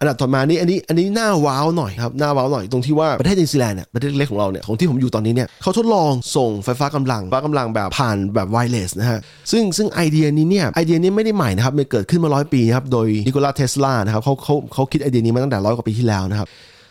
อันดับต่อมานี่อันนี้อันนี้น่าว้าวหน่อยครับน่าว้าวหน่อยตรงที่ว่าประเทศนิวซีแลนด์เนี่ยประเทศเล็กของเราเนี่ยของที่ผมอยู่ตอนนี้เนี่ยเขาทดลองส่งไฟฟ้ากำลังไฟฟ้ากำลังแบบผ่านแบบ wireless นะฮะซึ่งซึ่งไอเดียนี้เนี่ยไอเดียนี้ไม่ได้ใหม่นะครับมันเกิดขึ้นมาร้อยปีครับโดยนิโคลัสเทสลานะครับเขาเขาเขาคิดไอเดียนี้มาตั้งแต่ร้อยกว่าปีที่แล้วนะครับ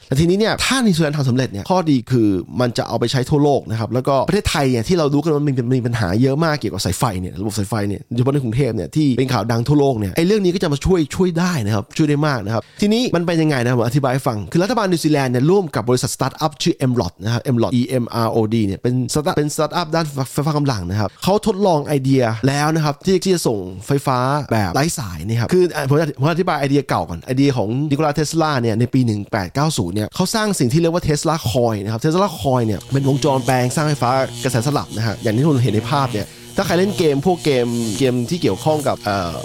แต่ทีนี้เนี่ยถ้านิวซีแลนด์ทำสำเร็จเนี่ยข้อดีคือมันจะเอาไปใช้ทั่วโลกนะครับแล้วก็ประเทศไทยเนี่ยที่เรารู้กันว่ามันมีมีปัญหาเยอะมากเกี่ยวกับสายไฟเนี่ยระบบสายไฟเนี่ยโดยเฉพาะในกรุงเทพเนี่ยที่เป็นข่าวดังทั่วโลกเนี่ยไอ้เรื่องนี้ก็จะมาช่วยช่วยได้นะครับช่วยได้มากนะครับทีนี้มันเป็นยังไงนะผมอธิบายให้ฟัง คือรัฐบาลนิวซีแลนด์เนี่ยร่วมกับบริษัทสตาร์ทอัพชื่อ E M R O D นะครับ E M R O D E M R O D เนี่ยเป็นสตาร์เป็นสตาร์ทอัพด้านไฟฟ้ากำลังนะครับเขาทดลองไอเดียแล้วนะครับที่ที่จะส่งไฟฟ้าแบบไร้สายนี่ครับคือผมผมอธิบายไอเดียเก่าก่อนไอเดียของนิโคลัสเทสลาเนี่ยในปี 1890เนี่ยเขาสร้างสิ่งที่เรียกว่า Tesla coil นะครับ Tesla coil เนี่ยเป็นวงจรแปลงสร้างไฟฟ้ากระแสสลับนะฮะอย่างที่ทุกคนเห็นในภาพเนี่ย ถ้าใครเล่นเกมพวกเกมเกมที่เกี่ยวข้องกับ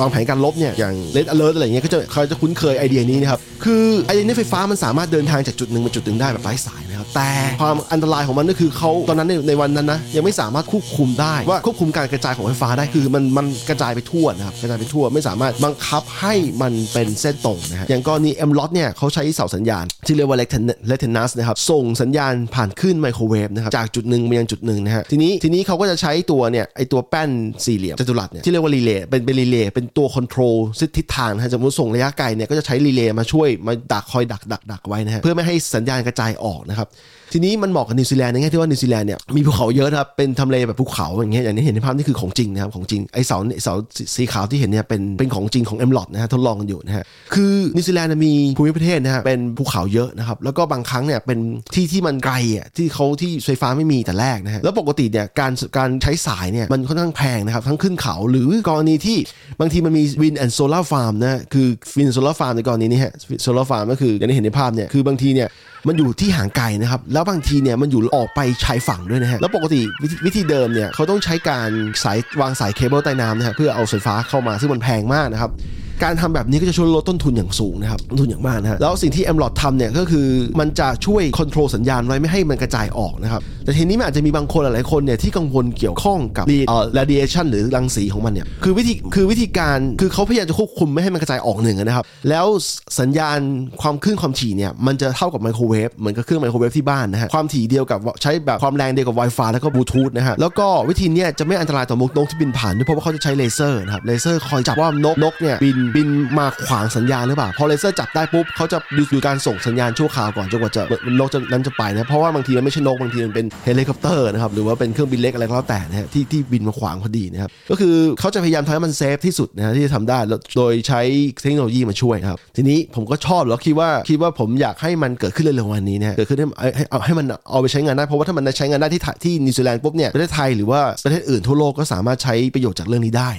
วางแผนการรบเนี่ยอย่าง Red Alert อะไรเงี้ยก็จะเขาจะคุ้นเคยไอเดียนี้นะครับคือไอเดียนี้ไฟฟ้ามันสามารถเดินทางจากจุดหนึ่งมาจุดหนึ่งได้แบบไร้สายนะครับแต่ความอันตรายของมันก็คือเขาตอนนั้นในในวันนั้นนะยังไม่สามารถควบคุมได้ว่าควบคุมการกระจายของไฟฟ้าได้คือมันมันกระจายไปทั่วนะครับกระจายไปทั่วไม่สามารถบังคับให้มันเป็นเส้นตรงนะฮะอย่างกรณี Emrod เนี่ยเขาใช้เสาสัญญาณที่เรียกว่า rectennas นะครับส่งสัญญาณผ่านคลื่นไมโครเวฟนะครับจากจุดหนึ่งมายังจุดหนึ่งนะฮะทีนี้ทีนี้เขาก็จะใช้ตัวเนี่ยไอตัวแป้นสี่เหลี่ยมจัตุรัสเนี่ยที่เรียกว่า relay เป็นเป็น relay เป็นตัว control ทิศทางนะฮะสมมติส่งระยะไกลเนี่ยก็จะใช้ relay มาช่วยมาดักคอยดักดักดักไว้นะฮะเพื่อไม่ให้สัญญาณกระจายออกนะครับทีนี้มันเหมาะกับนิวซีแลนด์ในแง่ที่ว่านิวซีแลนด์เนี่ยมีภูเขาเยอะครับเป็นทำเลแบบภูเขาอย่างเงี้ยอย่างที่เห็นในภาพนี่คือของจริงนะครับของจริงไอเสาเสาสีขาวที่เห็นเนี่ยเป็นเป็นของจริงของ Emrod นะฮะทดลองกันอยู่นะฮะคือนิวซีแลนด์มีภูมิประเทศนะฮะเป็นภูเขาเยอะนะครับแล้วก็บางครั้งเนี่ยเป็นที่ที่มันไกลอะที่เขาที่ไฟฟ้าไม่มีแต่แรกนะฮะแล้วปกติเนี่ยการการใช้สายเนี่ยมันค่อนข้างแพงนะครับทั้งขึ้นเขาหรือกรณีที่บางทีมันมี wind and solar farm นะคือ wind solar farm ในกรณีนี้ฮะsolar farm ก็คืออย่างที่เห็นในภาพเนี่ยคือบางทีเนี่ยมันอยู่ที่ห่างไกลนะครับ แล้วบางทีเนี่ยมันอยู่ออกไปชายฝั่งด้วยนะฮะ แล้วปกติวิธีเดิมเนี่ยเขาต้องใช้การสายวางสายเคเบิลใต้น้ำนะฮะเพื่อเอาสายฟ้าเข้ามาซึ่งมันแพงมากนะครับ การทำแบบนี้ก็จะช่วยลดต้นทุนอย่างสูงนะครับต้นทุนอย่างมากนะฮะแล้วสิ่งที่ Emrod ทำเนี่ยก็คือมันจะช่วยควบคุมสัญญาณไว้ไม่ให้มันกระจายออกนะครับแต่ทีนี้มันอาจจะมีบางคนหลายคนเนี่ยที่กังวลเกี่ยวข้องกับเอ่อ radiation หรือรังสีของมันเนี่ยคือวิธีคือวิธีการคือเขาพยายามจะควบคุมไม่ให้มันกระจายออกหนึ่งนะครับแล้วสัญญาณความคลื่นความถี่เนี่ยมันจะเท่ากับไมโครเวฟเหมือนกับเครื่องไมโครเวฟที่บ้านนะฮะความถี่เดียวกับใช้แบบความแรงเดียวกับ Wi-Fi แล้วก็บลูทูธนะฮะแล้วก็วิธีเนี้ยจะไม่อันตรายต่อนกนกที่บินผ่านด้วยเพราะว่าเขาจะใช้เลเซอร์นะครับเลเซอร์คอยจับว่านกนกเนี่ยบินบินมาขวางสัญญาณหรือเปล่า พอเลเซอร์จับได้ปุ๊บเขาจะหยุดการส่งสัญญาณชั่วคราวก่อนจนกว่าจะนกจะนั้นจะไปนะ เพราะว่าบางทีมันไม่ใช่นกบางทีมันเป็นเฮลิคอปเตอร์นะครับหรือว่าเป็นเครื่องบินเล็กอะไรก็แล้วแต่นะฮะที่ที่บินมาขวางพอดีนะครับก็คือเขาจะพยายามทำให้มันเซฟที่สุดนะฮะที่จะทำได้โดยใช้เทคโนโลยีมาช่วยครับทีนี้ผมก็ชอบแล้วคิดว่าคิดว่าผมอยากให้มันเกิดขึ้นเร็วๆวันนี้นะเกิดขึ้นให้ให้ให้มันเอาไปใช้งานได้เพราะว่าถ้ามันใช้งานได้ที่ที่นิวซีแลนด์ปุ๊บเนี่ยประเทศไทยหรือว่าประเทศอื่นทั่วโลกก็สามารถใช้ประโยชน์จากเรื่องนี้ได้